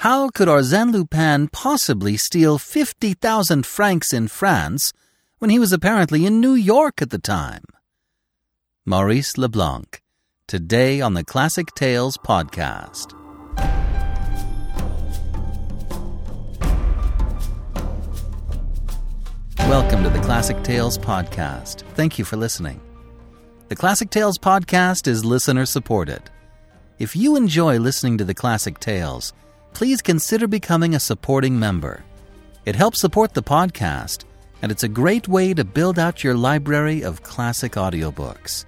How could Arsène Lupin possibly steal 50,000 francs in France when he was apparently in New York at the time? Maurice Leblanc, today on the Classic Tales podcast. Welcome to the Classic Tales podcast. Thank you for listening. The Classic Tales podcast is listener supported. If you enjoy listening to the Classic Tales, please consider becoming a supporting member. It helps support the podcast, and it's a great way to build out your library of classic audiobooks.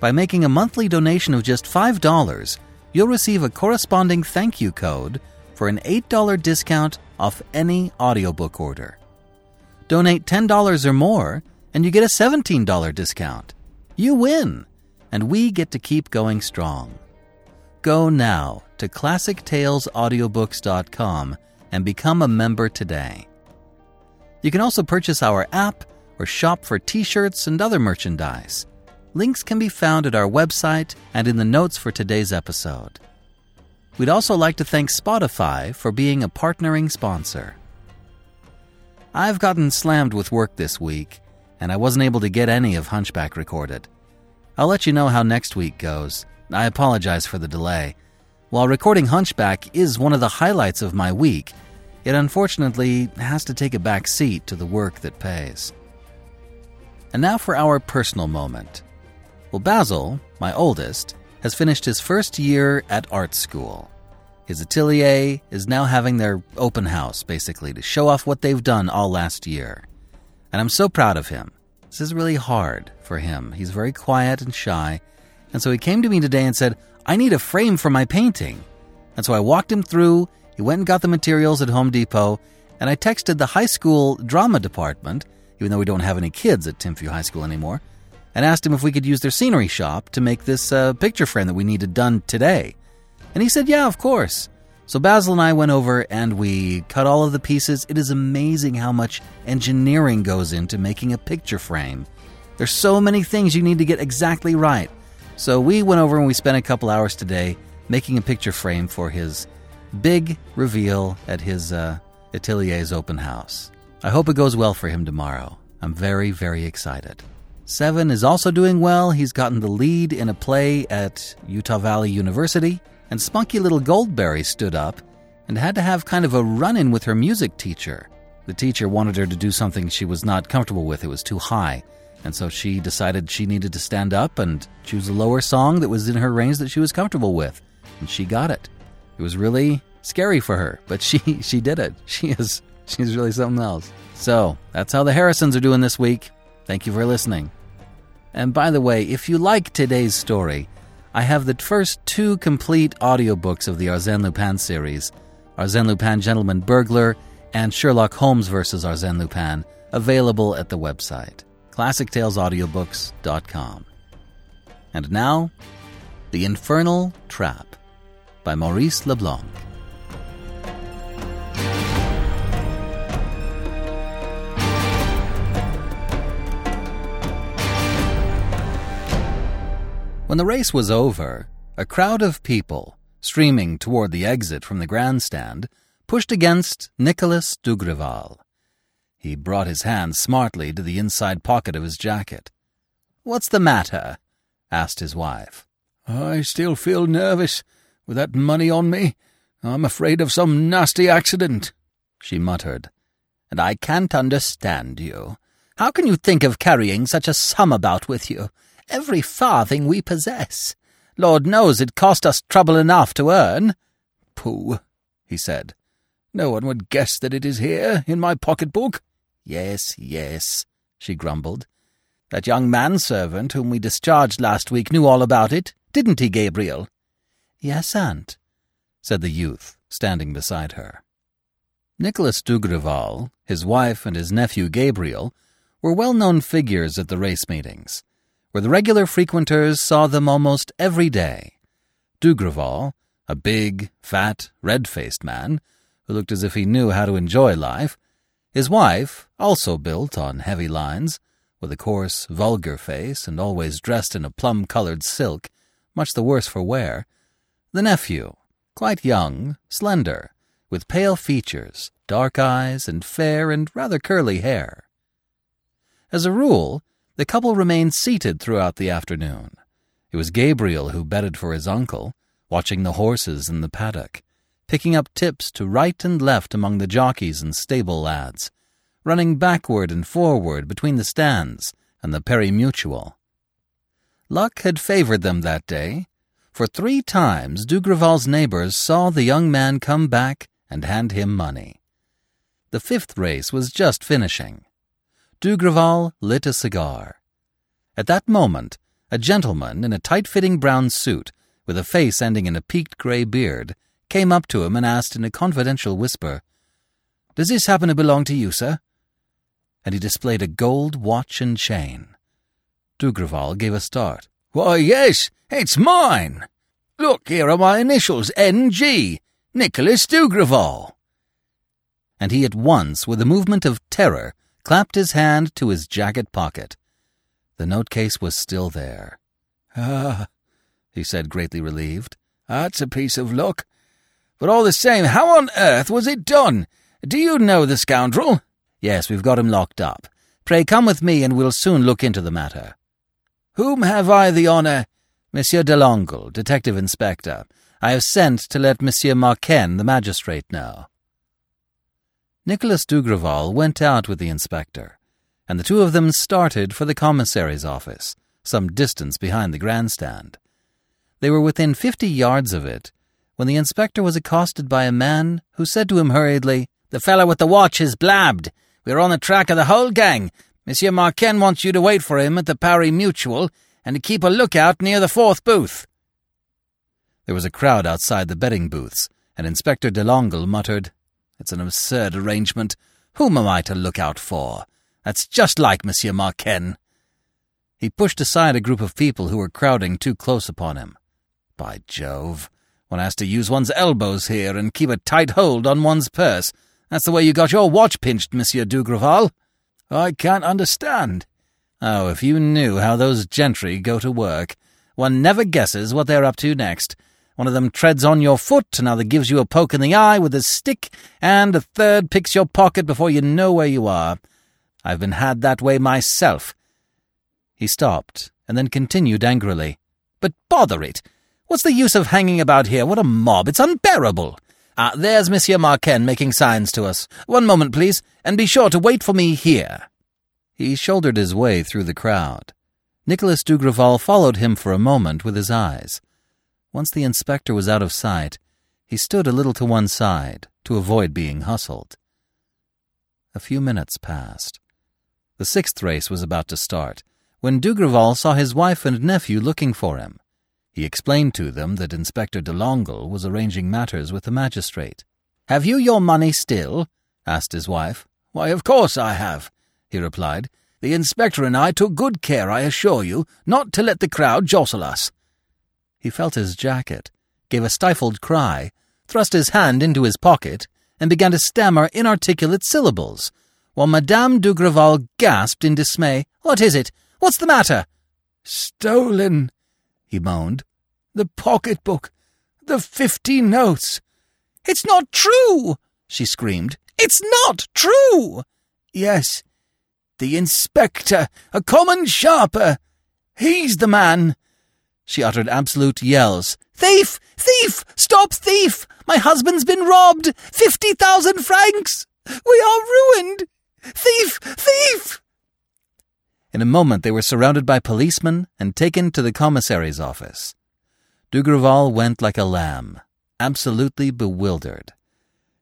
By making a monthly donation of just $5, you'll receive a corresponding thank you code for an $8 discount off any audiobook order. Donate $10 or more, and you get a $17 discount. You win, and we get to keep going strong. Go now to ClassicTalesAudiobooks.com and become a member today. You can also purchase our app or shop for t shirts and other merchandise. Links can be found at our website and in the notes for today's episode. We'd also like to thank Spotify for being a partnering sponsor. I've gotten slammed with work this week, and I wasn't able to get any of Hunchback recorded. I'll let you know how next week goes. I apologize for the delay. While recording Hunchback is one of the highlights of my week, it unfortunately has to take a back seat to the work that pays. And now for our personal moment. Well, Basil, my oldest, has finished his first year at art school. His atelier is now having their open house, basically, to show off what they've done all last year. And I'm so proud of him. This is really hard for him. He's very quiet and shy. And so he came to me today and said, I need a frame for my painting. And so I walked him through, he went and got the materials at Home Depot, and I texted the high school drama department, even though we don't have any kids at Timpview High School anymore, and asked him if we could use their scenery shop to make this uh, picture frame that we needed done today. And he said, Yeah, of course. So Basil and I went over and we cut all of the pieces. It is amazing how much engineering goes into making a picture frame. There's so many things you need to get exactly right. So we went over and we spent a couple hours today making a picture frame for his big reveal at his uh, atelier's open house. I hope it goes well for him tomorrow. I'm very, very excited. Seven is also doing well. He's gotten the lead in a play at Utah Valley University and spunky little Goldberry stood up and had to have kind of a run in with her music teacher. The teacher wanted her to do something she was not comfortable with, it was too high. And so she decided she needed to stand up and choose a lower song that was in her range that she was comfortable with. And she got it. It was really scary for her, but she she did it. She is she's really something else. So, that's how the Harrisons are doing this week. Thank you for listening. And by the way, if you like today's story, I have the first two complete audiobooks of the Arsène Lupin series Arsène Lupin Gentleman Burglar and Sherlock Holmes vs. Arsène Lupin, available at the website, classictalesaudiobooks.com. And now, The Infernal Trap by Maurice Leblanc. When the race was over, a crowd of people, streaming toward the exit from the grandstand, pushed against Nicolas Dugrival. He brought his hand smartly to the inside pocket of his jacket. What's the matter? asked his wife. I still feel nervous with that money on me. I'm afraid of some nasty accident, she muttered. And I can't understand you. How can you think of carrying such a sum about with you? every farthing we possess. Lord knows it cost us trouble enough to earn. Pooh, he said. No one would guess that it is here, in my pocketbook. Yes, yes, she grumbled. That young manservant whom we discharged last week knew all about it, didn't he, Gabriel? Yes, aunt, said the youth, standing beside her. Nicholas Dugrival, his wife, and his nephew Gabriel were well known figures at the race meetings where the regular frequenters saw them almost every day. Dugrival, a big, fat, red faced man, who looked as if he knew how to enjoy life, his wife, also built on heavy lines, with a coarse, vulgar face and always dressed in a plum colored silk, much the worse for wear, the nephew, quite young, slender, with pale features, dark eyes, and fair and rather curly hair. As a rule, the couple remained seated throughout the afternoon. It was Gabriel who betted for his uncle, watching the horses in the paddock, picking up tips to right and left among the jockeys and stable lads, running backward and forward between the stands and the pari-mutuel. Luck had favored them that day, for three times Dugrival's neighbors saw the young man come back and hand him money. The fifth race was just finishing. Dugrival lit a cigar. At that moment, a gentleman in a tight-fitting brown suit, with a face ending in a peaked grey beard, came up to him and asked in a confidential whisper, Does this happen to belong to you, sir? And he displayed a gold watch and chain. Dugrival gave a start. Why, yes, it's mine. Look, here are my initials, N.G., Nicholas Dugrival. And he at once, with a movement of terror, clapped his hand to his jacket pocket. The note case was still there. Ah, he said, greatly relieved. That's a piece of luck. But all the same, how on earth was it done? Do you know the scoundrel? Yes, we've got him locked up. Pray come with me, and we'll soon look into the matter. Whom have I the honour? Monsieur Delangle, Detective Inspector. I have sent to let Monsieur Marquenne, the magistrate, know. Nicholas Dugrival went out with the inspector, and the two of them started for the commissary's office, some distance behind the grandstand. They were within fifty yards of it when the inspector was accosted by a man who said to him hurriedly, The fellow with the watch has blabbed. We are on the track of the whole gang. Monsieur Marquenne wants you to wait for him at the pari-mutuel and to keep a lookout near the fourth booth. There was a crowd outside the betting booths, and Inspector Delangle muttered, it's an absurd arrangement. Whom am I to look out for? That's just like Monsieur Marquenne. He pushed aside a group of people who were crowding too close upon him. By Jove, one has to use one's elbows here and keep a tight hold on one's purse. That's the way you got your watch pinched, Monsieur Dugrival. I can't understand. Oh, if you knew how those gentry go to work. One never guesses what they're up to next. One of them treads on your foot, another gives you a poke in the eye with a stick, and a third picks your pocket before you know where you are. I've been had that way myself. He stopped, and then continued angrily. But bother it! What's the use of hanging about here? What a mob! It's unbearable! Ah, there's Monsieur Marquenne making signs to us. One moment, please, and be sure to wait for me here. He shouldered his way through the crowd. Nicholas Dugrival followed him for a moment with his eyes. Once the inspector was out of sight, he stood a little to one side to avoid being hustled. A few minutes passed. The sixth race was about to start when Dugrival saw his wife and nephew looking for him. He explained to them that Inspector Delangle was arranging matters with the magistrate. Have you your money still? asked his wife. Why, of course I have, he replied. The inspector and I took good care, I assure you, not to let the crowd jostle us. He felt his jacket, gave a stifled cry, thrust his hand into his pocket, and began to stammer inarticulate syllables, while Madame Dugrival gasped in dismay. What is it? What's the matter? Stolen, he moaned. The pocketbook. The fifty notes. It's not true, she screamed. It's not true. Yes, the inspector, a common sharper. He's the man. She uttered absolute yells. Thief! Thief! Stop thief! My husband's been robbed! Fifty thousand francs! We are ruined! Thief! Thief! In a moment they were surrounded by policemen and taken to the commissary's office. Dugrival went like a lamb, absolutely bewildered.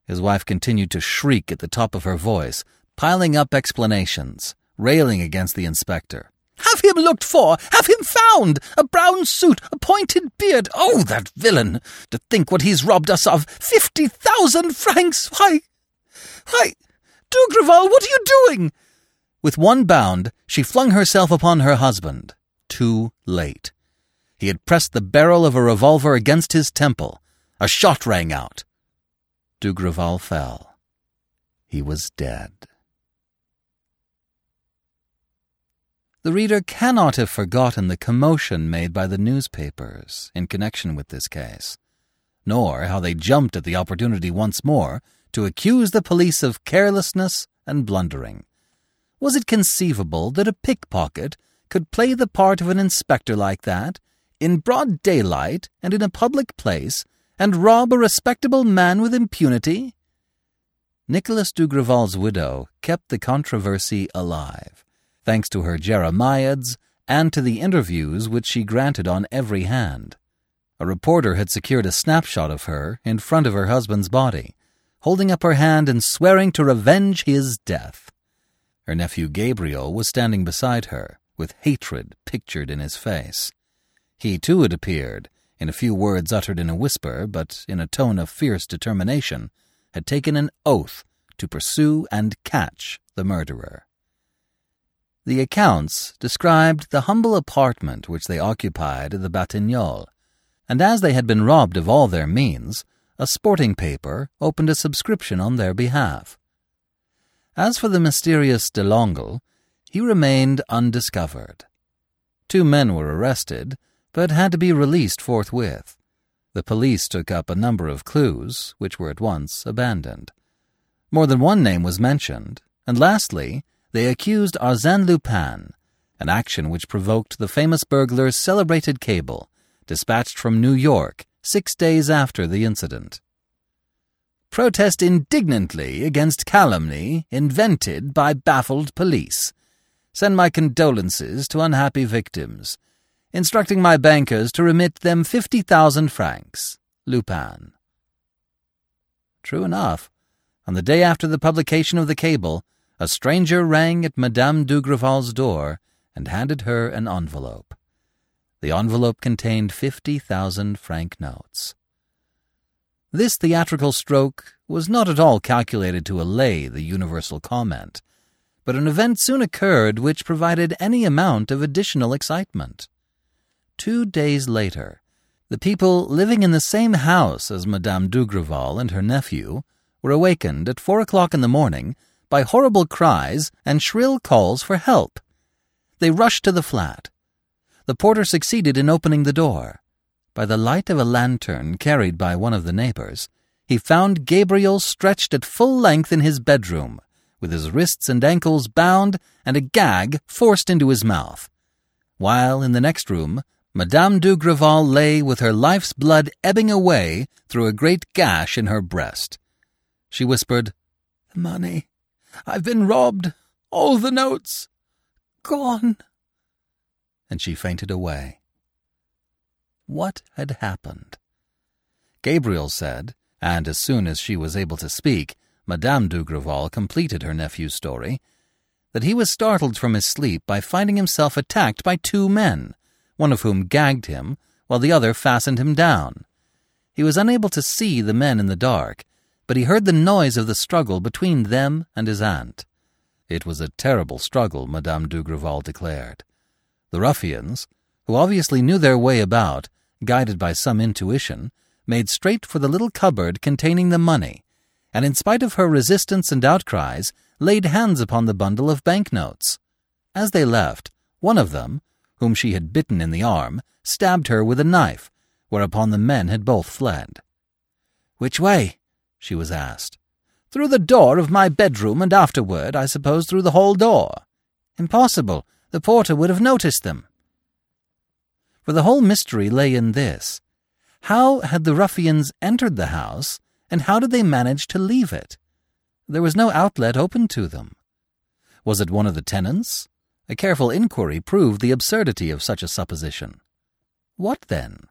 His wife continued to shriek at the top of her voice, piling up explanations, railing against the inspector. Have him looked for! Have him found! A brown suit, a pointed beard! Oh, that villain! To think what he's robbed us of! Fifty thousand francs! Why, why, Dugrival, what are you doing? With one bound, she flung herself upon her husband. Too late. He had pressed the barrel of a revolver against his temple. A shot rang out. Dugrival fell. He was dead. The reader cannot have forgotten the commotion made by the newspapers in connection with this case. nor how they jumped at the opportunity once more to accuse the police of carelessness and blundering. Was it conceivable that a pickpocket could play the part of an inspector like that, in broad daylight and in a public place, and rob a respectable man with impunity? Nicholas Dugrival's widow kept the controversy alive, thanks to her jeremiads and to the interviews which she granted on every hand. A reporter had secured a snapshot of her in front of her husband's body, holding up her hand and swearing to revenge his death. Her nephew Gabriel was standing beside her, with hatred pictured in his face. He too had appeared, in a few words uttered in a whisper, but in a tone of fierce determination, had taken an oath to pursue and catch the murderer. The accounts described the humble apartment which they occupied at the Batignolles, and as they had been robbed of all their means, a sporting paper opened a subscription on their behalf. As for the mysterious Delangle, he remained undiscovered. Two men were arrested, but had to be released forthwith. The police took up a number of clues, which were at once abandoned. More than one name was mentioned, and lastly, they accused Arsène Lupin, an action which provoked the famous burglar's celebrated cable, dispatched from New York six days after the incident. Protest indignantly against calumny invented by baffled police. Send my condolences to unhappy victims instructing my bankers to remit them fifty thousand francs. Lupin. True enough, on the day after the publication of the cable, a stranger rang at Madame Dugrival's door and handed her an envelope. The envelope contained fifty thousand franc notes. This theatrical stroke was not at all calculated to allay the universal comment, but an event soon occurred which provided any amount of additional excitement. Two days later, the people living in the same house as Madame Dugrival and her nephew were awakened at four o'clock in the morning by horrible cries and shrill calls for help. They rushed to the flat. The porter succeeded in opening the door. By the light of a lantern carried by one of the neighbors, he found Gabriel stretched at full length in his bedroom, with his wrists and ankles bound and a gag forced into his mouth. While in the next room, Madame Dugrival lay with her life's blood ebbing away through a great gash in her breast. She whispered, The money. I've been robbed. All the notes. Gone. And she fainted away. What had happened? Gabriel said, and as soon as she was able to speak, Madame Dugrival completed her nephew's story, that he was startled from his sleep by finding himself attacked by two men one of whom gagged him, while the other fastened him down. He was unable to see the men in the dark, but he heard the noise of the struggle between them and his aunt. It was a terrible struggle, Madame Dugrival declared. The ruffians, who obviously knew their way about, guided by some intuition, made straight for the little cupboard containing the money, and in spite of her resistance and outcries, laid hands upon the bundle of banknotes. As they left, one of them, whom she had bitten in the arm, stabbed her with a knife, whereupon the men had both fled. Which way? she was asked. Through the door of my bedroom, and afterward, I suppose, through the hall door. Impossible. The porter would have noticed them. For the whole mystery lay in this. How had the ruffians entered the house, and how did they manage to leave it? There was no outlet open to them. Was it one of the tenants? A careful inquiry proved the absurdity of such a supposition. What then?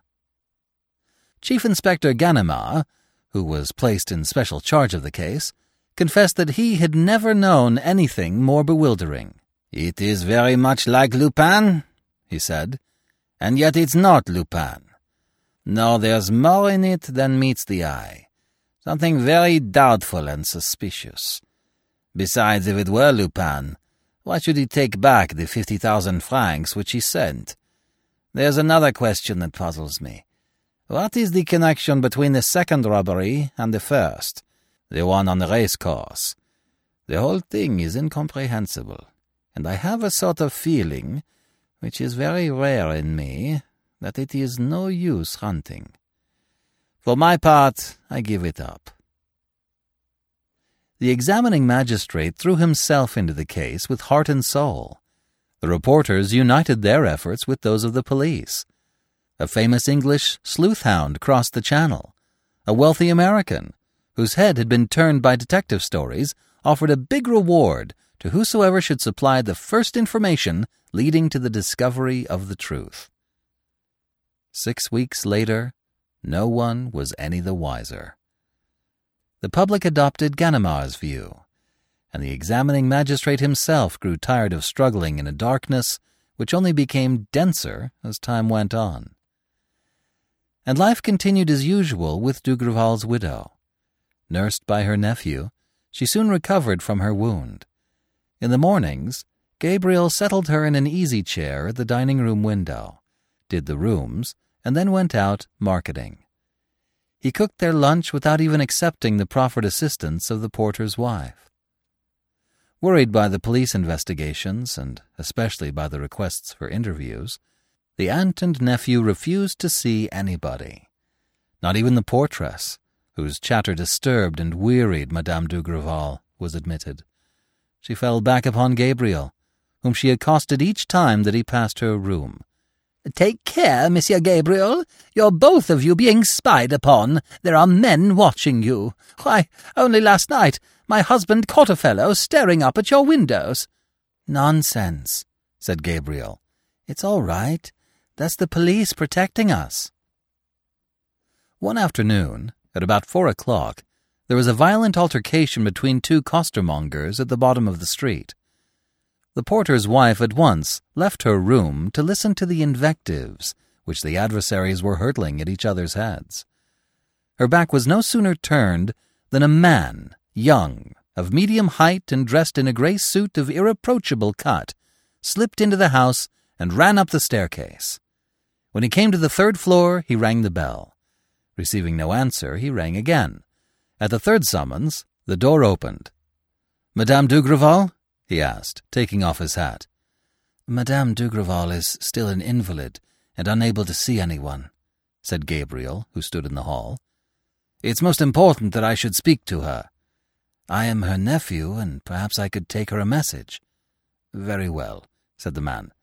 Chief Inspector Ganimard, who was placed in special charge of the case, confessed that he had never known anything more bewildering. It is very much like Lupin, he said, and yet it's not Lupin. No, there's more in it than meets the eye. Something very doubtful and suspicious. Besides, if it were Lupin, why should he take back the fifty thousand francs which he sent? There's another question that puzzles me. What is the connection between the second robbery and the first, the one on the race course? The whole thing is incomprehensible, and I have a sort of feeling, which is very rare in me, that it is no use hunting. For my part, I give it up. The examining magistrate threw himself into the case with heart and soul. The reporters united their efforts with those of the police. A famous English sleuth hound crossed the channel. A wealthy American, whose head had been turned by detective stories, offered a big reward to whosoever should supply the first information leading to the discovery of the truth. Six weeks later, no one was any the wiser. The public adopted Ganimard's view, and the examining magistrate himself grew tired of struggling in a darkness which only became denser as time went on. And life continued as usual with Dugrival's widow. Nursed by her nephew, she soon recovered from her wound. In the mornings, Gabriel settled her in an easy chair at the dining room window, did the rooms, and then went out marketing. He cooked their lunch without even accepting the proffered assistance of the porter's wife. Worried by the police investigations, and especially by the requests for interviews, the aunt and nephew refused to see anybody. Not even the portress, whose chatter disturbed and wearied Madame Dugrival, was admitted. She fell back upon Gabriel, whom she accosted each time that he passed her room. Take care, Monsieur Gabriel. You're both of you being spied upon. There are men watching you. Why, only last night my husband caught a fellow staring up at your windows. Nonsense, said Gabriel. It's all right. That's the police protecting us. One afternoon, at about four o'clock, there was a violent altercation between two costermongers at the bottom of the street. The porter's wife at once left her room to listen to the invectives which the adversaries were hurtling at each other's heads. Her back was no sooner turned than a man, young, of medium height and dressed in a grey suit of irreproachable cut, slipped into the house and ran up the staircase. When he came to the third floor, he rang the bell. Receiving no answer, he rang again. At the third summons, the door opened. Madame Dugrival? he asked, taking off his hat. Madame Dugrival is still an invalid and unable to see anyone, said Gabriel, who stood in the hall. It's most important that I should speak to her. I am her nephew, and perhaps I could take her a message. Very well, said the man.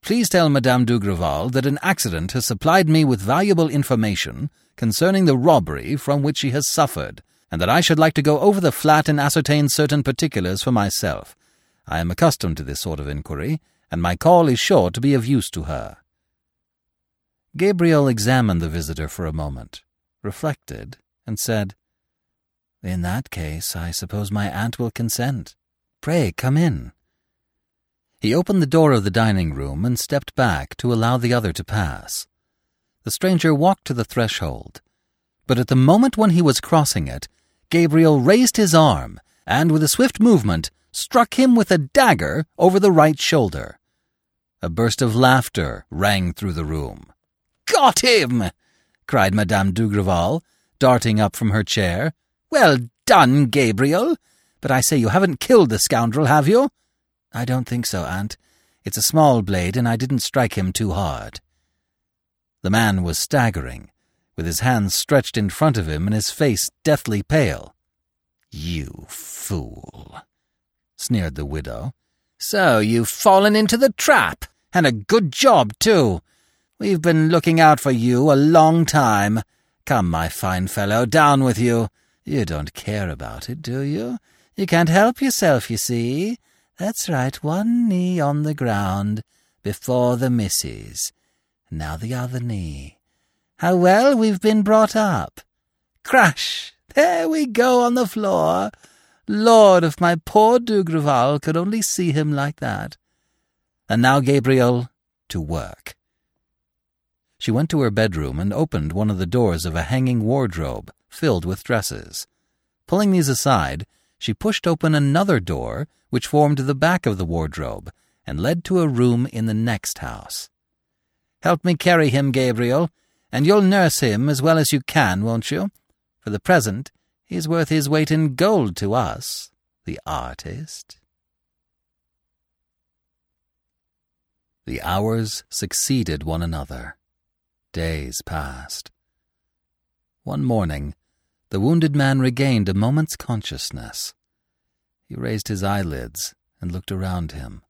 Please tell Madame Dugrival that an accident has supplied me with valuable information concerning the robbery from which she has suffered, and that I should like to go over the flat and ascertain certain particulars for myself. I am accustomed to this sort of inquiry, and my call is sure to be of use to her. Gabriel examined the visitor for a moment, reflected, and said, In that case, I suppose my aunt will consent. Pray come in. He opened the door of the dining room and stepped back to allow the other to pass. The stranger walked to the threshold, but at the moment when he was crossing it, Gabriel raised his arm and, with a swift movement, struck him with a dagger over the right shoulder. A burst of laughter rang through the room. Got him! cried Madame Dugrival, darting up from her chair. Well done, Gabriel! But I say you haven't killed the scoundrel, have you? I don't think so, Aunt. It's a small blade, and I didn't strike him too hard. The man was staggering, with his hands stretched in front of him and his face deathly pale. You fool, sneered the widow. So you've fallen into the trap, and a good job, too. We've been looking out for you a long time. Come, my fine fellow, down with you. You don't care about it, do you? You can't help yourself, you see. That's right, one knee on the ground before the missus. Now the other knee. How well we've been brought up. Crash! There we go on the floor. Lord, if my poor Dugrival could only see him like that. And now, Gabriel, to work. She went to her bedroom and opened one of the doors of a hanging wardrobe filled with dresses. Pulling these aside, she pushed open another door which formed the back of the wardrobe and led to a room in the next house. Help me carry him, Gabriel, and you'll nurse him as well as you can, won't you? For the present, he's worth his weight in gold to us, the artist. The hours succeeded one another. Days passed. One morning, the wounded man regained a moment's consciousness. He raised his eyelids and looked around him.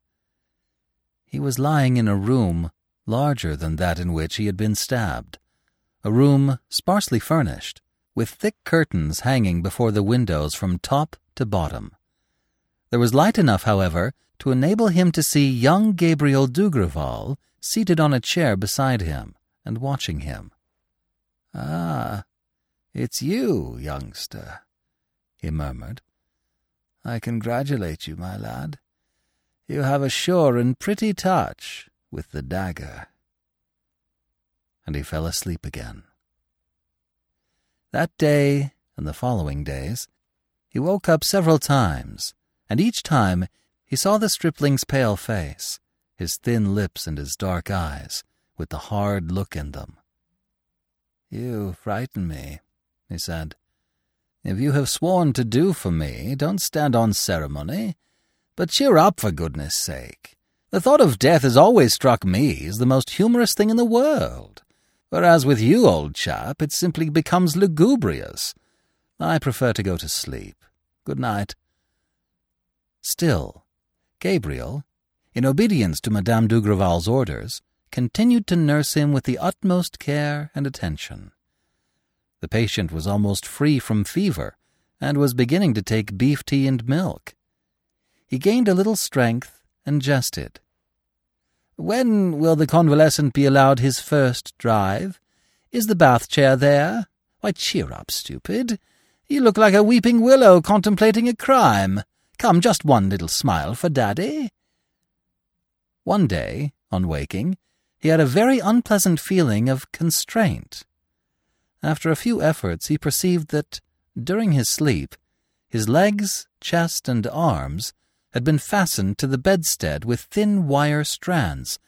He was lying in a room larger than that in which he had been stabbed, a room sparsely furnished, with thick curtains hanging before the windows from top to bottom. There was light enough, however, to enable him to see young Gabriel Dugrival seated on a chair beside him and watching him. Ah, it's you, youngster, he murmured. I congratulate you, my lad. You have a sure and pretty touch with the dagger. And he fell asleep again. That day and the following days, he woke up several times, and each time he saw the stripling's pale face, his thin lips and his dark eyes, with the hard look in them. You frighten me, he said. If you have sworn to do for me, don't stand on ceremony, but cheer up for goodness sake. The thought of death has always struck me as the most humorous thing in the world, whereas with you, old chap, it simply becomes lugubrious. I prefer to go to sleep. Good night. Still, Gabriel, in obedience to Madame Dugrival's orders, continued to nurse him with the utmost care and attention. The patient was almost free from fever and was beginning to take beef tea and milk. He gained a little strength and jested. When will the convalescent be allowed his first drive? Is the bath chair there? Why, cheer up, stupid. You look like a weeping willow contemplating a crime. Come, just one little smile for Daddy. One day, on waking, he had a very unpleasant feeling of constraint. After a few efforts, he perceived that, during his sleep, his legs, chest, and arms had been fastened to the bedstead with thin wire strands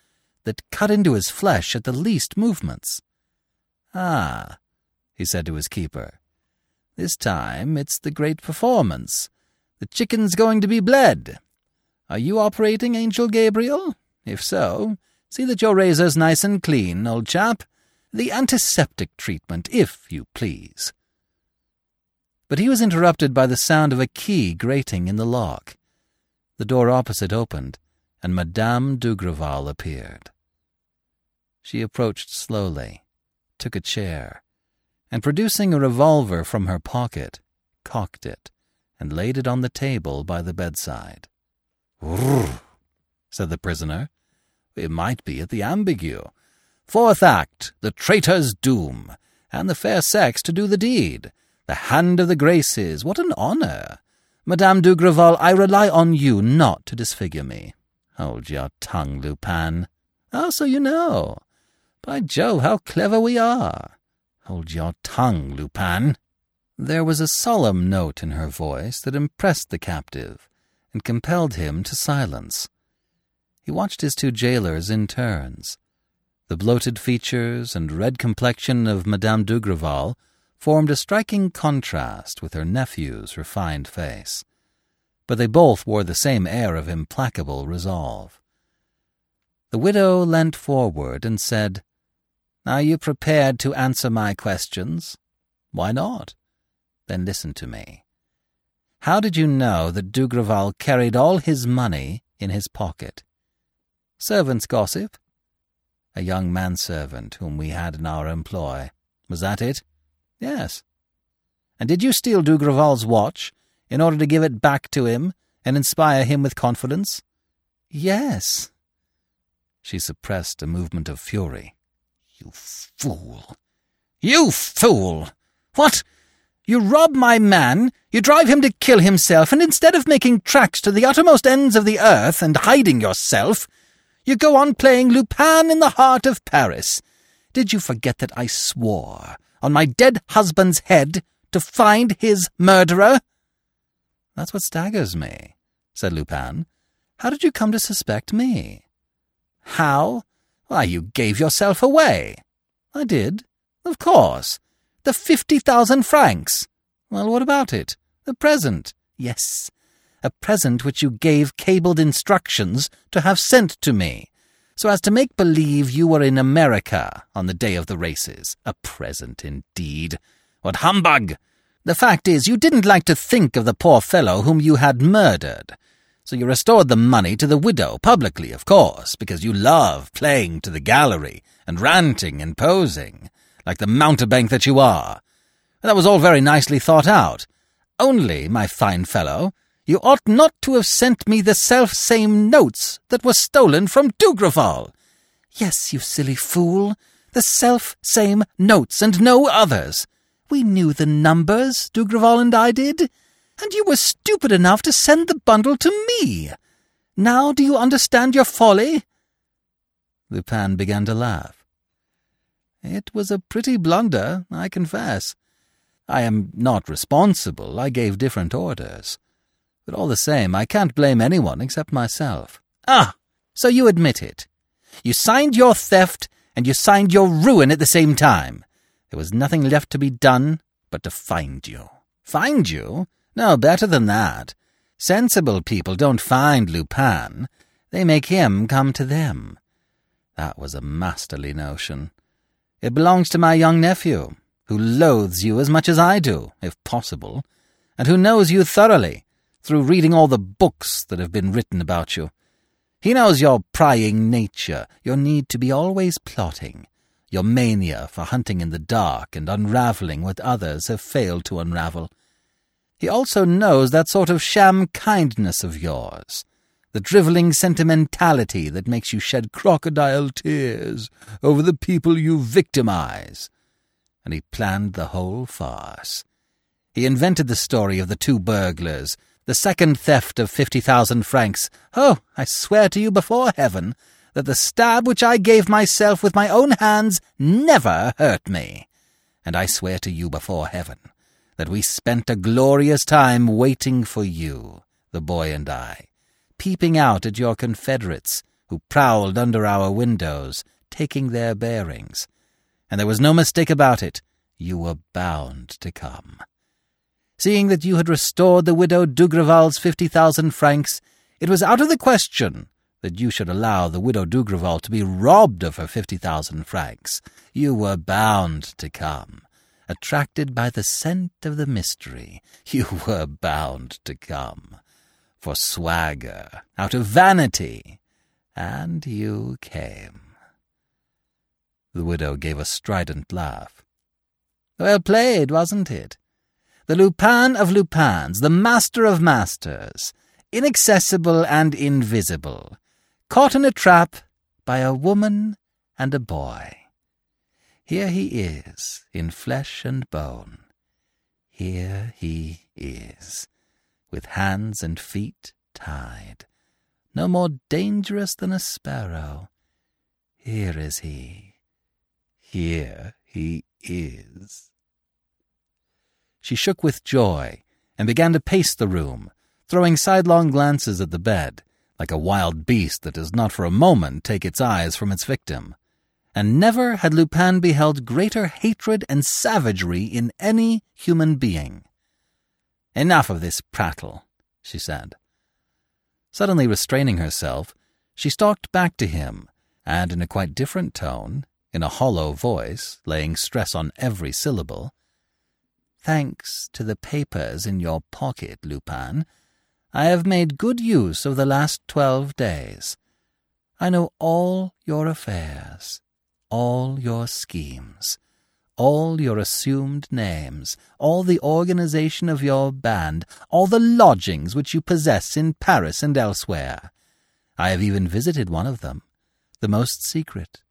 that cut into his flesh at the least movements. Ah, he said to his keeper, this time it's the great performance. The chicken's going to be bled. Are you operating, Angel Gabriel? If so, see that your razor's nice and clean, old chap. The antiseptic treatment, if you please. But he was interrupted by the sound of a key grating in the lock. The door opposite opened, and Madame Dugrival appeared. She approached slowly, took a chair, and producing a revolver from her pocket, cocked it, and laid it on the table by the bedside. Rrr, said the prisoner. It might be at the ambigu. Fourth act, the traitor's doom, and the fair sex to do the deed. The hand of the Graces, what an honour! Madame Dugrival, I rely on you not to disfigure me. Hold your tongue, Lupin. Ah, so you know. By Jove, how clever we are. Hold your tongue, Lupin. There was a solemn note in her voice that impressed the captive and compelled him to silence. He watched his two jailers in turns. The bloated features and red complexion of Madame Dugrival formed a striking contrast with her nephew's refined face. But they both wore the same air of implacable resolve. The widow leant forward and said, Are you prepared to answer my questions? Why not? Then listen to me. How did you know that Dugrival carried all his money in his pocket? Servants' gossip? a young manservant whom we had in our employ. Was that it? Yes. And did you steal Dugrival's watch in order to give it back to him and inspire him with confidence? Yes. She suppressed a movement of fury. You fool! You fool! What? You rob my man, you drive him to kill himself, and instead of making tracks to the uttermost ends of the earth and hiding yourself, you go on playing Lupin in the heart of Paris. Did you forget that I swore, on my dead husband's head, to find his murderer? That's what staggers me, said Lupin. How did you come to suspect me? How? Why, you gave yourself away. I did. Of course. The fifty thousand francs. Well, what about it? The present. Yes, a present which you gave cabled instructions to have sent to me, so as to make believe you were in America on the day of the races. A present, indeed. What humbug! The fact is, you didn't like to think of the poor fellow whom you had murdered. So you restored the money to the widow, publicly, of course, because you love playing to the gallery and ranting and posing, like the mountebank that you are. And That was all very nicely thought out. Only, my fine fellow, you ought not to have sent me the self-same notes that were stolen from Dugrival. Yes, you silly fool, the self-same notes and no others. We knew the numbers, Dugrival and I did, and you were stupid enough to send the bundle to me. Now do you understand your folly? Lupin began to laugh. It was a pretty blunder, I confess. I am not responsible. I gave different orders. But all the same, I can't blame anyone except myself. Ah, so you admit it. You signed your theft and you signed your ruin at the same time. There was nothing left to be done but to find you. Find you? No, better than that. Sensible people don't find Lupin. They make him come to them. That was a masterly notion. It belongs to my young nephew who loathes you as much as I do, if possible, and who knows you thoroughly through reading all the books that have been written about you. He knows your prying nature, your need to be always plotting, your mania for hunting in the dark and unravelling what others have failed to unravel. He also knows that sort of sham kindness of yours, the drivelling sentimentality that makes you shed crocodile tears over the people you victimize and he planned the whole farce. He invented the story of the two burglars, the second theft of fifty thousand francs. Oh, I swear to you before heaven that the stab which I gave myself with my own hands never hurt me. And I swear to you before heaven that we spent a glorious time waiting for you, the boy and I, peeping out at your confederates who prowled under our windows, taking their bearings and there was no mistake about it. You were bound to come. Seeing that you had restored the widow Dugrival's fifty thousand francs, it was out of the question that you should allow the widow Dugrival to be robbed of her fifty thousand francs. You were bound to come. Attracted by the scent of the mystery, you were bound to come. For swagger, out of vanity. And you came. The widow gave a strident laugh. Well played, wasn't it? The Lupin of Lupins, the master of masters, inaccessible and invisible, caught in a trap by a woman and a boy. Here he is, in flesh and bone. Here he is, with hands and feet tied, no more dangerous than a sparrow. Here is he, here he is. She shook with joy and began to pace the room, throwing sidelong glances at the bed, like a wild beast that does not for a moment take its eyes from its victim. And never had Lupin beheld greater hatred and savagery in any human being. Enough of this prattle, she said. Suddenly restraining herself, she stalked back to him, and in a quite different tone, in a hollow voice, laying stress on every syllable. Thanks to the papers in your pocket, Lupin, I have made good use of the last twelve days. I know all your affairs, all your schemes, all your assumed names, all the organization of your band, all the lodgings which you possess in Paris and elsewhere. I have even visited one of them, the most secret,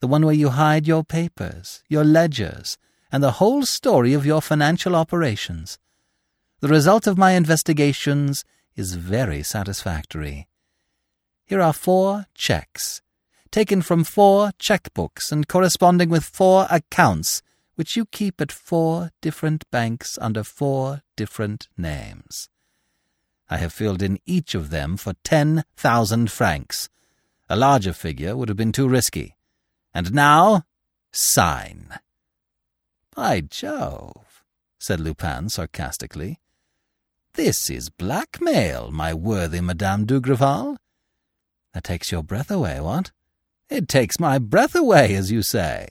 the one where you hide your papers, your ledgers, and the whole story of your financial operations. The result of my investigations is very satisfactory. Here are four checks, taken from four checkbooks and corresponding with four accounts, which you keep at four different banks under four different names. I have filled in each of them for ten thousand francs. A larger figure would have been too risky. And now, sign. By Jove, said Lupin sarcastically. This is blackmail, my worthy Madame Dugrival. That takes your breath away, what? It takes my breath away, as you say.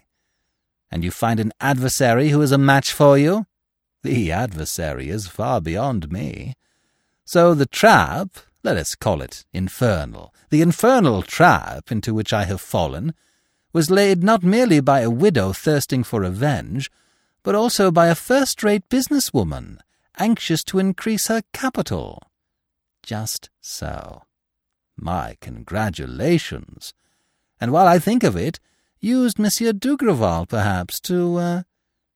And you find an adversary who is a match for you? The adversary is far beyond me. So the trap, let us call it infernal, the infernal trap into which I have fallen, was laid not merely by a widow thirsting for revenge, but also by a first-rate businesswoman, anxious to increase her capital. Just so. My congratulations. And while I think of it, used Monsieur Dugrival, perhaps, to, uh...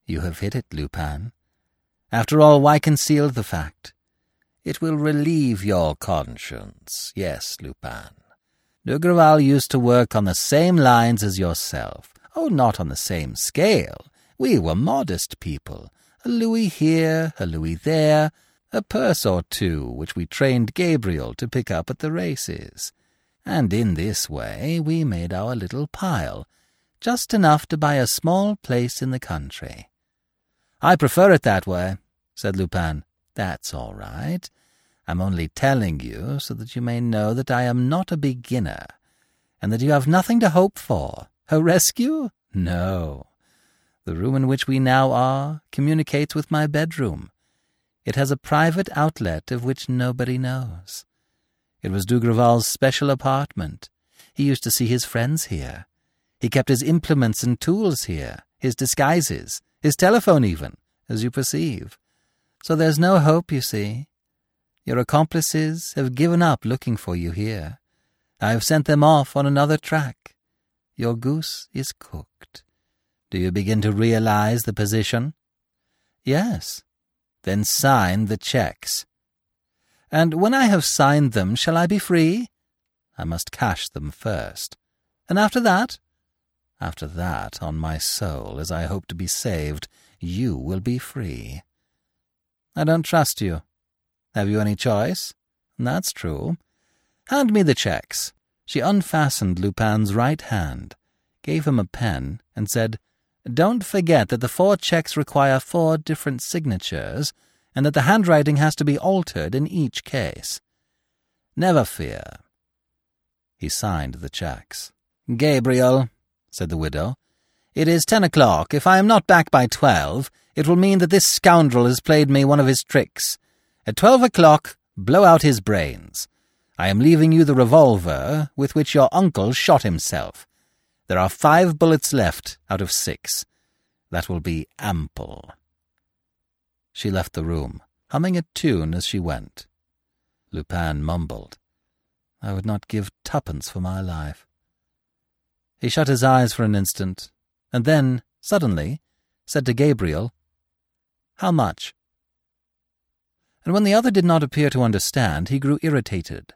You have hit it, Lupin. After all, why conceal the fact? It will relieve your conscience. Yes, Lupin. Dugrival used to work on the same lines as yourself. Oh, not on the same scale. We were modest people. A louis here, a louis there, a purse or two which we trained Gabriel to pick up at the races. And in this way we made our little pile, just enough to buy a small place in the country. I prefer it that way, said Lupin. That's all right. I'm only telling you so that you may know that I am not a beginner, and that you have nothing to hope for. A rescue? No. The room in which we now are communicates with my bedroom. It has a private outlet of which nobody knows. It was Dugrival's special apartment. He used to see his friends here. He kept his implements and tools here, his disguises, his telephone even, as you perceive. So there's no hope, you see. Your accomplices have given up looking for you here. I have sent them off on another track. Your goose is cooked. Do you begin to realize the position? Yes. Then sign the checks. And when I have signed them, shall I be free? I must cash them first. And after that? After that, on my soul, as I hope to be saved, you will be free. I don't trust you. Have you any choice? That's true. Hand me the checks. She unfastened Lupin's right hand, gave him a pen, and said, Don't forget that the four checks require four different signatures, and that the handwriting has to be altered in each case. Never fear. He signed the checks. Gabriel, said the widow, it is ten o'clock. If I am not back by twelve, it will mean that this scoundrel has played me one of his tricks. At twelve o'clock, blow out his brains. I am leaving you the revolver with which your uncle shot himself. There are five bullets left out of six. That will be ample. She left the room, humming a tune as she went. Lupin mumbled, I would not give twopence for my life. He shut his eyes for an instant, and then, suddenly, said to Gabriel, How much? and when the other did not appear to understand, he grew irritated.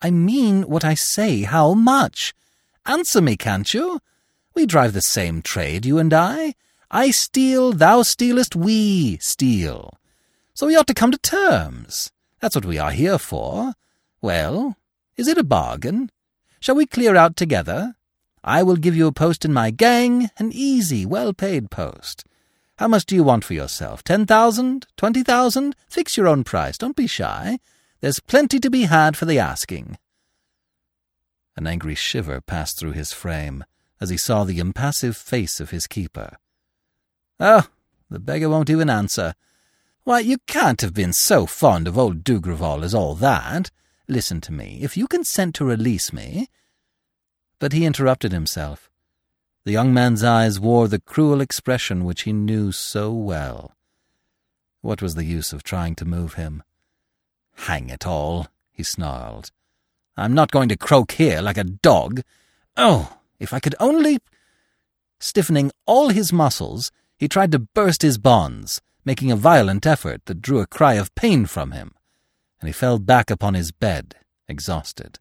I mean what I say, how much? Answer me, can't you? We drive the same trade, you and I. I steal, thou stealest, we steal. So we ought to come to terms. That's what we are here for. Well, is it a bargain? Shall we clear out together? I will give you a post in my gang, an easy, well-paid post. How much do you want for yourself? Ten thousand? Twenty thousand? Fix your own price. Don't be shy. There's plenty to be had for the asking. An angry shiver passed through his frame as he saw the impassive face of his keeper. Oh, the beggar won't even answer. Why, you can't have been so fond of old Dugrival as all that. Listen to me. If you consent to release me... But he interrupted himself. The young man's eyes wore the cruel expression which he knew so well. What was the use of trying to move him? Hang it all, he snarled. I'm not going to croak here like a dog. Oh, if I could only... Stiffening all his muscles, he tried to burst his bonds, making a violent effort that drew a cry of pain from him, and he fell back upon his bed, exhausted.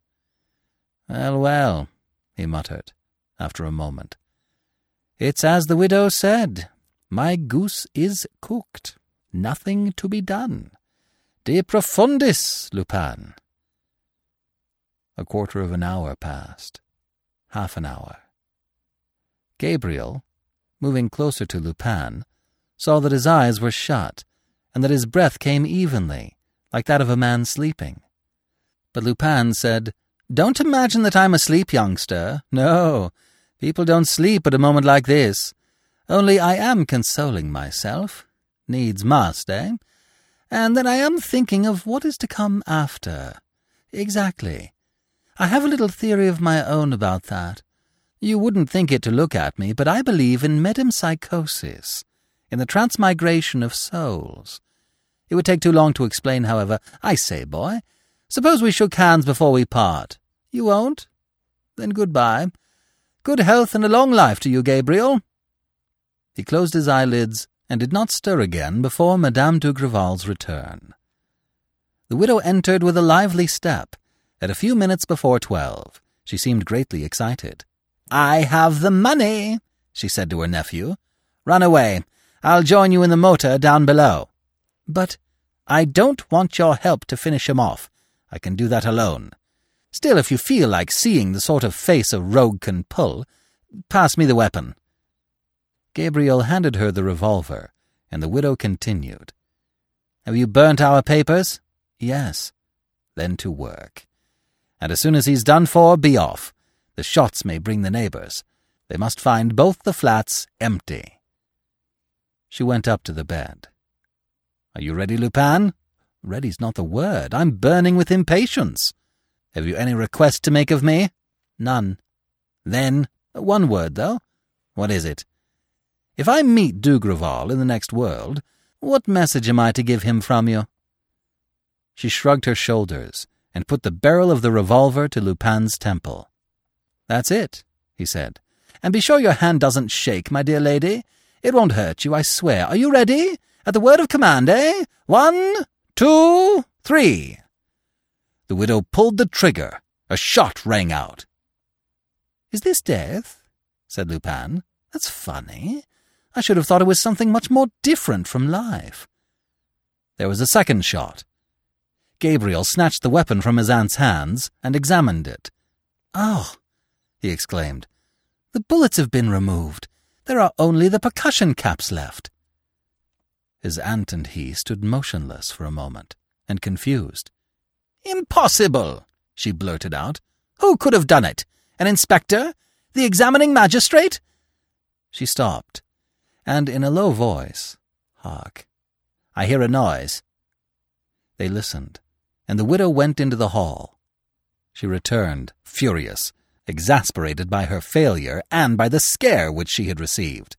Well, well, he muttered, after a moment. It's as the widow said. My goose is cooked. Nothing to be done. De profundis, Lupin. A quarter of an hour passed. Half an hour. Gabriel, moving closer to Lupin, saw that his eyes were shut, and that his breath came evenly, like that of a man sleeping. But Lupin said, Don't imagine that I'm asleep, youngster. No, People don't sleep at a moment like this. Only I am consoling myself. Needs must, eh? And then I am thinking of what is to come after. Exactly. I have a little theory of my own about that. You wouldn't think it to look at me, but I believe in metempsychosis, in the transmigration of souls. It would take too long to explain, however. I say, boy, suppose we shook hands before we part. You won't? Then goodbye. Good health and a long life to you, Gabriel. He closed his eyelids and did not stir again before Madame Dugrival's return. The widow entered with a lively step. At a few minutes before twelve, she seemed greatly excited. I have the money, she said to her nephew. Run away. I'll join you in the motor down below. But I don't want your help to finish him off. I can do that alone. Still, if you feel like seeing the sort of face a rogue can pull, pass me the weapon. Gabriel handed her the revolver, and the widow continued. Have you burnt our papers? Yes. Then to work. And as soon as he's done for, be off. The shots may bring the neighbors. They must find both the flats empty. She went up to the bed. Are you ready, Lupin? Ready's not the word. I'm burning with impatience. Have you any request to make of me? None. Then, one word, though. What is it? If I meet Dugrival in the next world, what message am I to give him from you? She shrugged her shoulders and put the barrel of the revolver to Lupin's temple. That's it, he said. And be sure your hand doesn't shake, my dear lady. It won't hurt you, I swear. Are you ready? At the word of command, eh? One, two, three. The widow pulled the trigger. A shot rang out. Is this death? said Lupin. That's funny. I should have thought it was something much more different from life. There was a second shot. Gabriel snatched the weapon from his aunt's hands and examined it. Oh, he exclaimed. The bullets have been removed. There are only the percussion caps left. His aunt and he stood motionless for a moment, and confused. Impossible! she blurted out. Who could have done it? An inspector? The examining magistrate? She stopped, and in a low voice, Hark! I hear a noise. They listened, and the widow went into the hall. She returned, furious, exasperated by her failure and by the scare which she had received.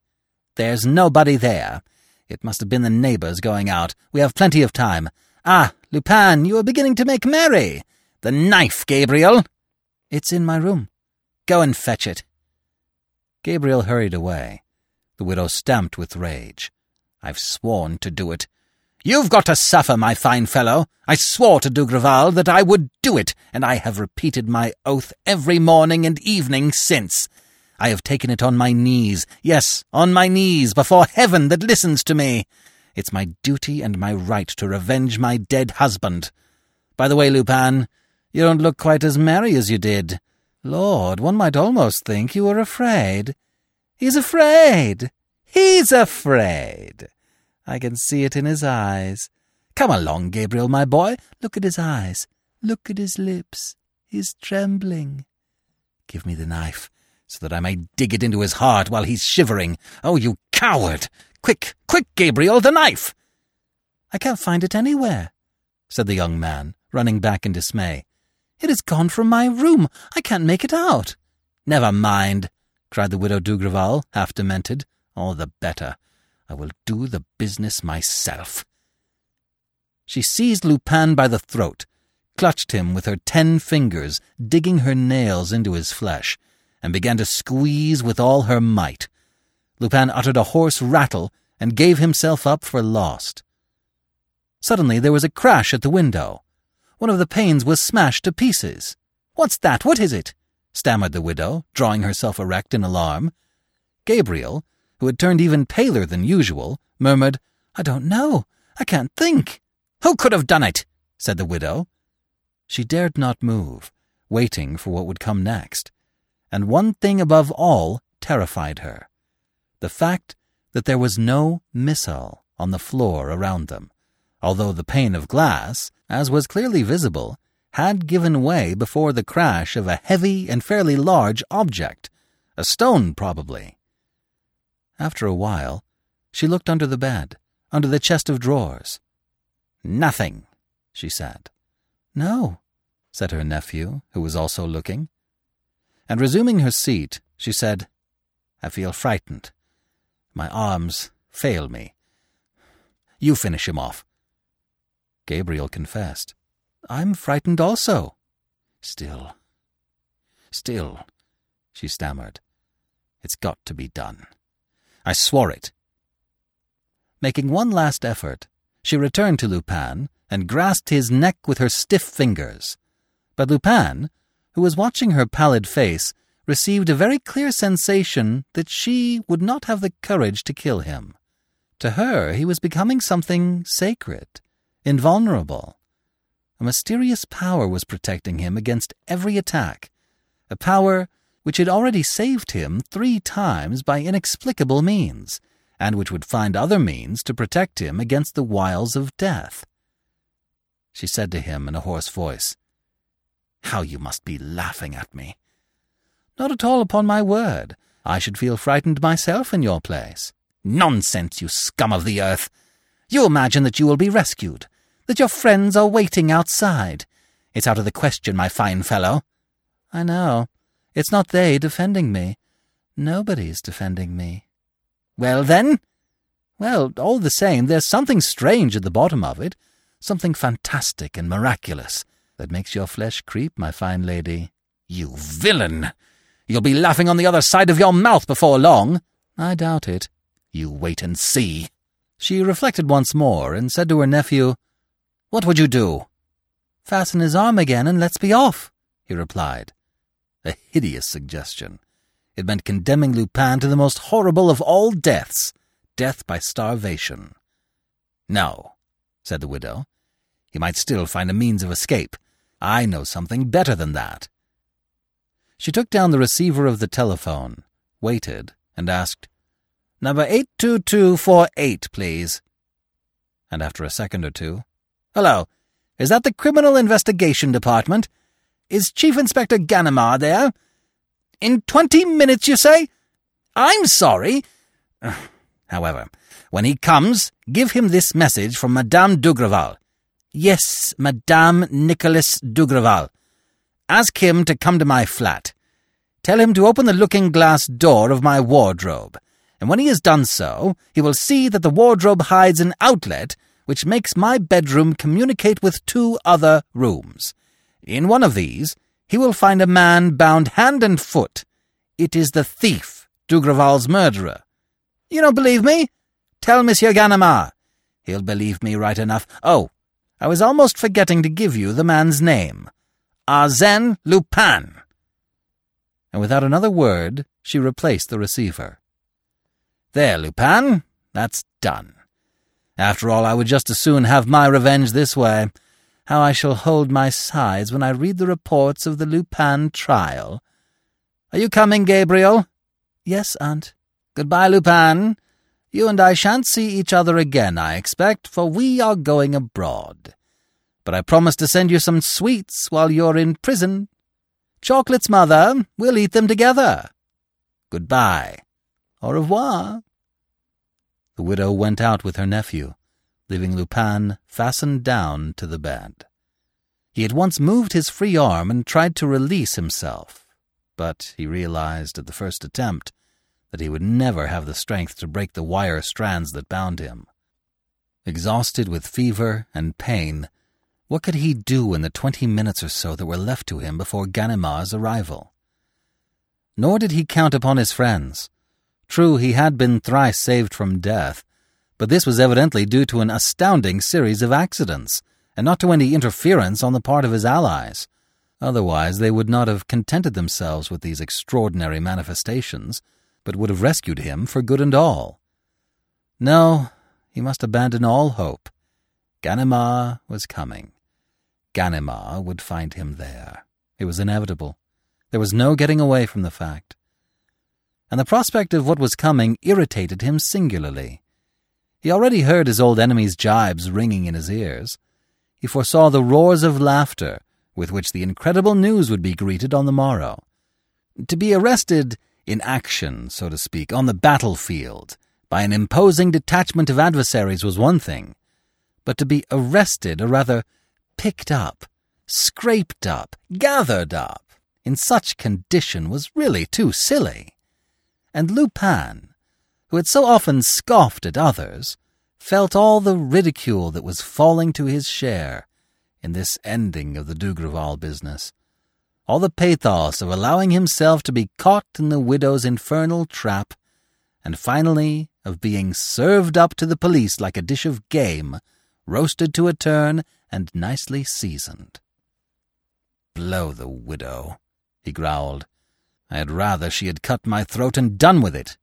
There's nobody there. It must have been the neighbors going out. We have plenty of time. Ah, Lupin, you are beginning to make merry. The knife, Gabriel! It's in my room. Go and fetch it. Gabriel hurried away. The widow stamped with rage. I've sworn to do it. You've got to suffer, my fine fellow. I swore to Dugrival that I would do it, and I have repeated my oath every morning and evening since. I have taken it on my knees, yes, on my knees, before heaven that listens to me. It's my duty and my right to revenge my dead husband. By the way, Lupin, you don't look quite as merry as you did. Lord, one might almost think you were afraid. He's afraid. He's afraid. I can see it in his eyes. Come along, Gabriel, my boy. Look at his eyes. Look at his lips. He's trembling. Give me the knife, so that I may dig it into his heart while he's shivering. Oh, you coward! Quick, quick, Gabriel, the knife! I can't find it anywhere, said the young man, running back in dismay. It has gone from my room. I can't make it out. Never mind, cried the widow Dugrival, half demented. All the better. I will do the business myself. She seized Lupin by the throat, clutched him with her ten fingers, digging her nails into his flesh, and began to squeeze with all her might. Lupin uttered a hoarse rattle and gave himself up for lost. Suddenly there was a crash at the window. One of the panes was smashed to pieces. What's that? What is it? stammered the widow, drawing herself erect in alarm. Gabriel, who had turned even paler than usual, murmured, I don't know. I can't think. Who could have done it? said the widow. She dared not move, waiting for what would come next. And one thing above all terrified her the fact that there was no missile on the floor around them, although the pane of glass, as was clearly visible, had given way before the crash of a heavy and fairly large object, a stone probably. After a while, she looked under the bed, under the chest of drawers. Nothing, she said. No, said her nephew, who was also looking. And resuming her seat, she said, I feel frightened. My arms fail me. You finish him off. Gabriel confessed. I'm frightened also. Still, still, she stammered. It's got to be done. I swore it. Making one last effort, she returned to Lupin and grasped his neck with her stiff fingers. But Lupin, who was watching her pallid face, received a very clear sensation that she would not have the courage to kill him. To her, he was becoming something sacred, invulnerable. A mysterious power was protecting him against every attack, a power which had already saved him three times by inexplicable means, and which would find other means to protect him against the wiles of death. She said to him in a hoarse voice, How you must be laughing at me! Not at all, upon my word. I should feel frightened myself in your place. Nonsense, you scum of the earth! You imagine that you will be rescued, that your friends are waiting outside. It's out of the question, my fine fellow. I know. It's not they defending me. Nobody's defending me. Well, then? Well, all the same, there's something strange at the bottom of it, something fantastic and miraculous that makes your flesh creep, my fine lady. You villain! You'll be laughing on the other side of your mouth before long. I doubt it. You wait and see. She reflected once more and said to her nephew, What would you do? Fasten his arm again and let's be off, he replied. A hideous suggestion. It meant condemning Lupin to the most horrible of all deaths death by starvation. No, said the widow. He might still find a means of escape. I know something better than that. She took down the receiver of the telephone, waited, and asked, Number 82248, please. And after a second or two, Hello, is that the Criminal Investigation Department? Is Chief Inspector Ganimard there? In twenty minutes, you say? I'm sorry. However, when he comes, give him this message from Madame Dugrival. Yes, Madame Nicholas Dugrival. Ask him to come to my flat. Tell him to open the looking glass door of my wardrobe, and when he has done so, he will see that the wardrobe hides an outlet which makes my bedroom communicate with two other rooms. In one of these, he will find a man bound hand and foot. It is the thief, Dugrival's murderer. You don't believe me? Tell Monsieur Ganimard. He'll believe me right enough. Oh, I was almost forgetting to give you the man's name. Arsène Lupin. And without another word, she replaced the receiver. There, Lupin, that's done. After all, I would just as soon have my revenge this way. How I shall hold my sides when I read the reports of the Lupin trial. Are you coming, Gabriel? Yes, Aunt. Goodbye, Lupin. You and I shan't see each other again, I expect, for we are going abroad but I promise to send you some sweets while you're in prison. Chocolates, mother. We'll eat them together. Goodbye. Au revoir. The widow went out with her nephew, leaving Lupin fastened down to the bed. He at once moved his free arm and tried to release himself, but he realized at the first attempt that he would never have the strength to break the wire strands that bound him. Exhausted with fever and pain, what could he do in the twenty minutes or so that were left to him before Ganimard's arrival? Nor did he count upon his friends. True, he had been thrice saved from death, but this was evidently due to an astounding series of accidents, and not to any interference on the part of his allies. Otherwise, they would not have contented themselves with these extraordinary manifestations, but would have rescued him for good and all. No, he must abandon all hope. Ganimard was coming. Ganimard would find him there. It was inevitable. There was no getting away from the fact. And the prospect of what was coming irritated him singularly. He already heard his old enemy's jibes ringing in his ears. He foresaw the roars of laughter with which the incredible news would be greeted on the morrow. To be arrested in action, so to speak, on the battlefield, by an imposing detachment of adversaries was one thing, but to be arrested, or rather picked up, scraped up, gathered up, in such condition was really too silly. And Lupin, who had so often scoffed at others, felt all the ridicule that was falling to his share in this ending of the Dugrival business, all the pathos of allowing himself to be caught in the widow's infernal trap, and finally of being served up to the police like a dish of game, roasted to a turn and nicely seasoned. Blow the widow, he growled. I had rather she had cut my throat and done with it.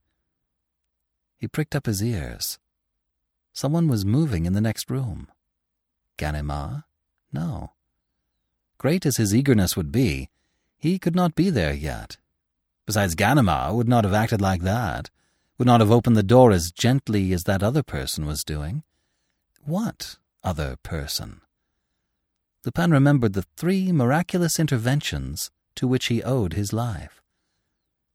He pricked up his ears. Someone was moving in the next room. Ganimard? No. Great as his eagerness would be, he could not be there yet. Besides, Ganimard would not have acted like that, would not have opened the door as gently as that other person was doing. What other person? Lupin remembered the three miraculous interventions to which he owed his life.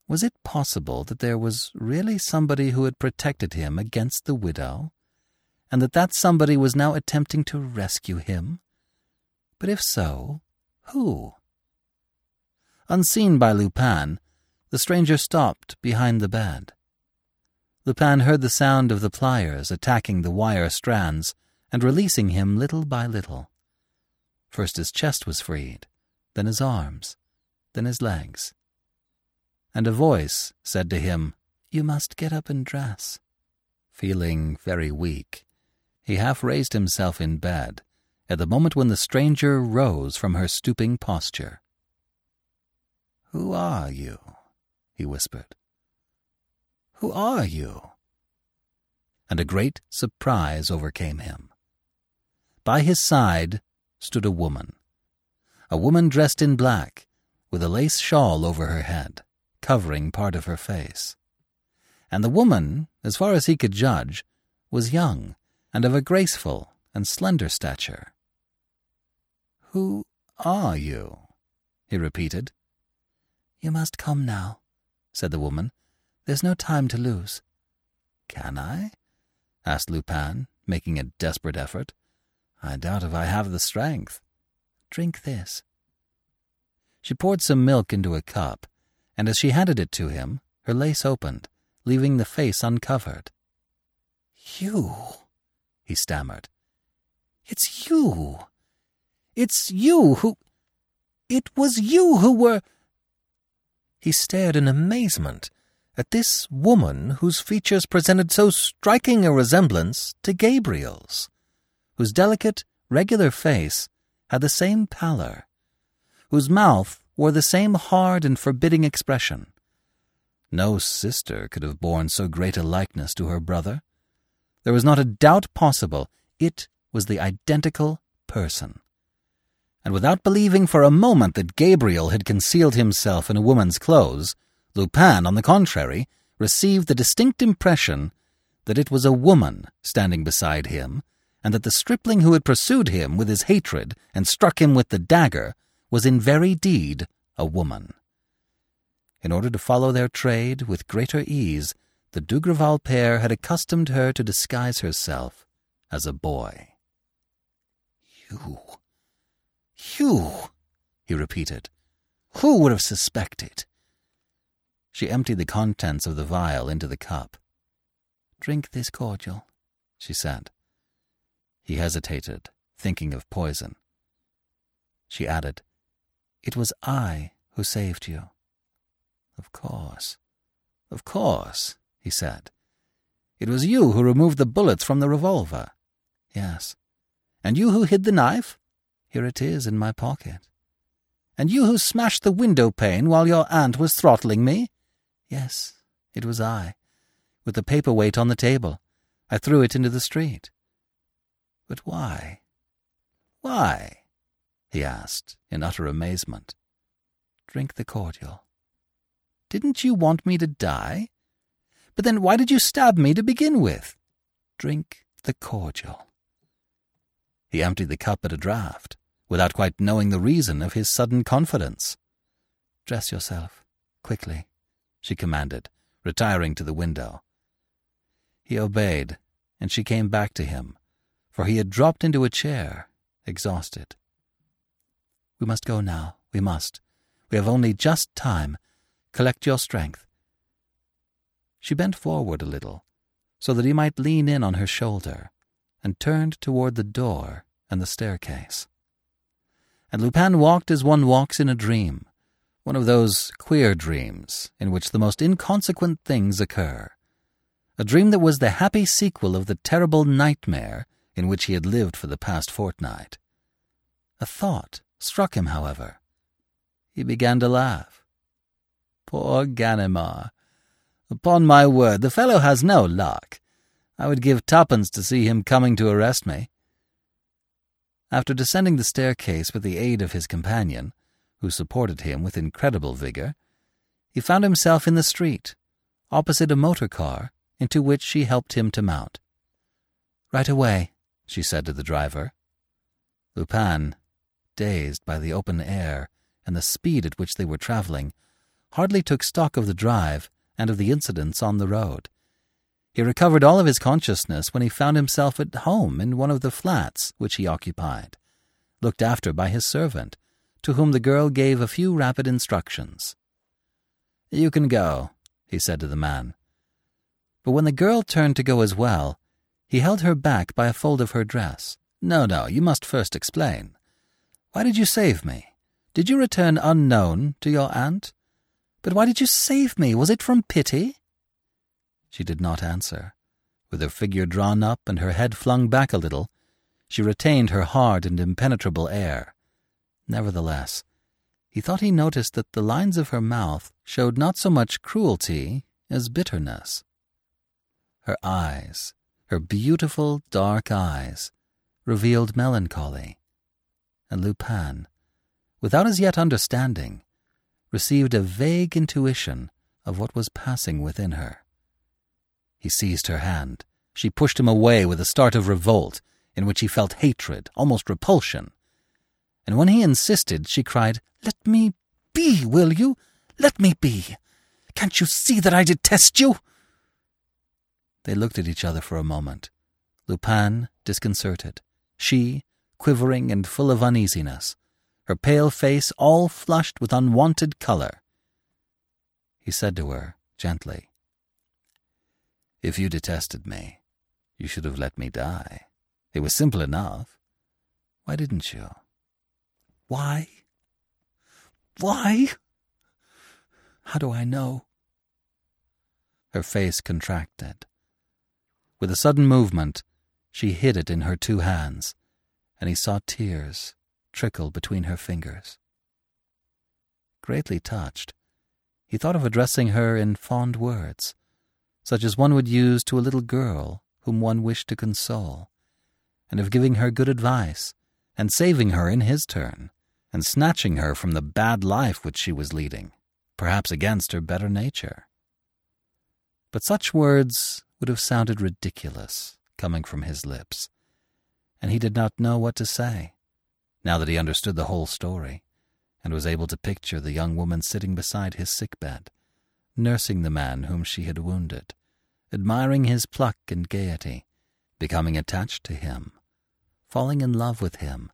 Was it possible that there was really somebody who had protected him against the widow, and that that somebody was now attempting to rescue him? But if so, who? Unseen by Lupin, the stranger stopped behind the bed. Lupin heard the sound of the pliers attacking the wire strands and releasing him little by little. First his chest was freed, then his arms, then his legs. And a voice said to him, You must get up and dress. Feeling very weak, he half raised himself in bed at the moment when the stranger rose from her stooping posture. Who are you? he whispered. Who are you? And a great surprise overcame him. By his side stood a woman, a woman dressed in black, with a lace shawl over her head, covering part of her face. And the woman, as far as he could judge, was young and of a graceful and slender stature. Who are you? he repeated. You must come now, said the woman. There's no time to lose. Can I? asked Lupin, making a desperate effort. I doubt if I have the strength. Drink this. She poured some milk into a cup, and as she handed it to him, her lace opened, leaving the face uncovered. You, he stammered. It's you. It's you who. It was you who were. He stared in amazement at this woman whose features presented so striking a resemblance to Gabriel's, whose delicate, regular face had the same pallor, whose mouth wore the same hard and forbidding expression. No sister could have borne so great a likeness to her brother. There was not a doubt possible it was the identical person and without believing for a moment that Gabriel had concealed himself in a woman's clothes, Lupin, on the contrary, received the distinct impression that it was a woman standing beside him, and that the stripling who had pursued him with his hatred and struck him with the dagger was in very deed a woman. In order to follow their trade with greater ease, the Dugrival pair had accustomed her to disguise herself as a boy. You you, he repeated. Who would have suspected? She emptied the contents of the vial into the cup. Drink this cordial, she said. He hesitated, thinking of poison. She added, It was I who saved you. Of course. Of course, he said. It was you who removed the bullets from the revolver. Yes. And you who hid the knife? Here it is in my pocket. And you who smashed the window pane while your aunt was throttling me? Yes, it was I. With the paperweight on the table. I threw it into the street. But why? Why? He asked, in utter amazement. Drink the cordial. Didn't you want me to die? But then why did you stab me to begin with? Drink the cordial. He emptied the cup at a draught without quite knowing the reason of his sudden confidence. Dress yourself, quickly, she commanded, retiring to the window. He obeyed, and she came back to him, for he had dropped into a chair, exhausted. We must go now, we must. We have only just time. Collect your strength. She bent forward a little, so that he might lean in on her shoulder, and turned toward the door and the staircase. And Lupin walked as one walks in a dream, one of those queer dreams in which the most inconsequent things occur. A dream that was the happy sequel of the terrible nightmare in which he had lived for the past fortnight. A thought struck him, however. He began to laugh. Poor Ganimard! Upon my word, the fellow has no luck. I would give twopence to see him coming to arrest me. After descending the staircase with the aid of his companion, who supported him with incredible vigour, he found himself in the street, opposite a motor car into which she helped him to mount. Right away, she said to the driver. Lupin, dazed by the open air and the speed at which they were travelling, hardly took stock of the drive and of the incidents on the road. He recovered all of his consciousness when he found himself at home in one of the flats which he occupied, looked after by his servant, to whom the girl gave a few rapid instructions. You can go, he said to the man. But when the girl turned to go as well, he held her back by a fold of her dress. No, no, you must first explain. Why did you save me? Did you return unknown to your aunt? But why did you save me? Was it from pity? She did not answer. With her figure drawn up and her head flung back a little, she retained her hard and impenetrable air. Nevertheless, he thought he noticed that the lines of her mouth showed not so much cruelty as bitterness. Her eyes, her beautiful dark eyes, revealed melancholy, and Lupin, without as yet understanding, received a vague intuition of what was passing within her. He seized her hand. She pushed him away with a start of revolt, in which he felt hatred, almost repulsion. And when he insisted, she cried, Let me be, will you? Let me be. Can't you see that I detest you? They looked at each other for a moment. Lupin, disconcerted. She, quivering and full of uneasiness. Her pale face all flushed with unwonted colour. He said to her, gently, if you detested me, you should have let me die. It was simple enough. Why didn't you? Why? Why? How do I know? Her face contracted. With a sudden movement, she hid it in her two hands, and he saw tears trickle between her fingers. Greatly touched, he thought of addressing her in fond words such as one would use to a little girl whom one wished to console, and of giving her good advice, and saving her in his turn, and snatching her from the bad life which she was leading, perhaps against her better nature. But such words would have sounded ridiculous coming from his lips, and he did not know what to say, now that he understood the whole story, and was able to picture the young woman sitting beside his sick bed, nursing the man whom she had wounded, admiring his pluck and gaiety, becoming attached to him, falling in love with him,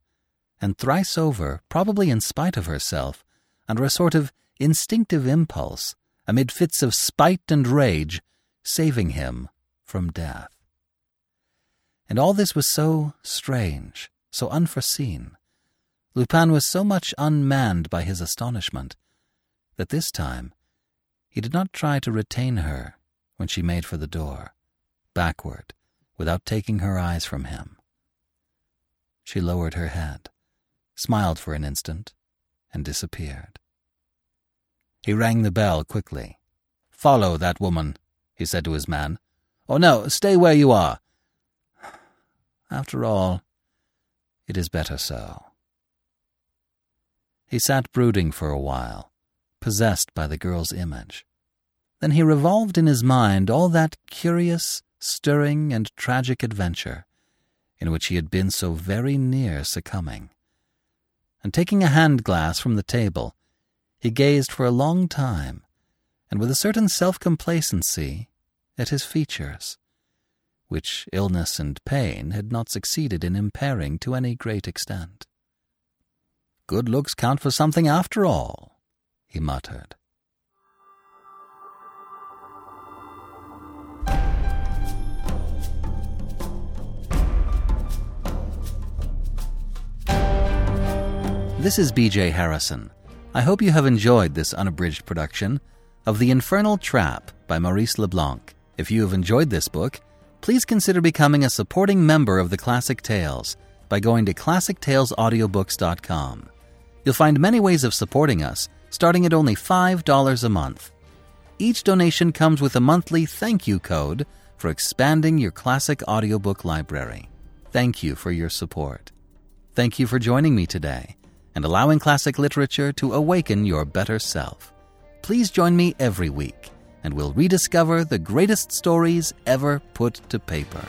and thrice over, probably in spite of herself, under a sort of instinctive impulse, amid fits of spite and rage, saving him from death. And all this was so strange, so unforeseen. Lupin was so much unmanned by his astonishment that this time he did not try to retain her when she made for the door, backward, without taking her eyes from him. She lowered her head, smiled for an instant, and disappeared. He rang the bell quickly. Follow that woman, he said to his man. Oh, no, stay where you are. After all, it is better so. He sat brooding for a while, possessed by the girl's image. Then he revolved in his mind all that curious, stirring, and tragic adventure in which he had been so very near succumbing. And taking a hand glass from the table, he gazed for a long time, and with a certain self complacency, at his features, which illness and pain had not succeeded in impairing to any great extent. Good looks count for something after all, he muttered. This is BJ Harrison. I hope you have enjoyed this unabridged production of The Infernal Trap by Maurice Leblanc. If you have enjoyed this book, please consider becoming a supporting member of the Classic Tales by going to classictalesaudiobooks.com. You'll find many ways of supporting us, starting at only $5 a month. Each donation comes with a monthly thank you code for expanding your classic audiobook library. Thank you for your support. Thank you for joining me today and allowing classic literature to awaken your better self. Please join me every week, and we'll rediscover the greatest stories ever put to paper.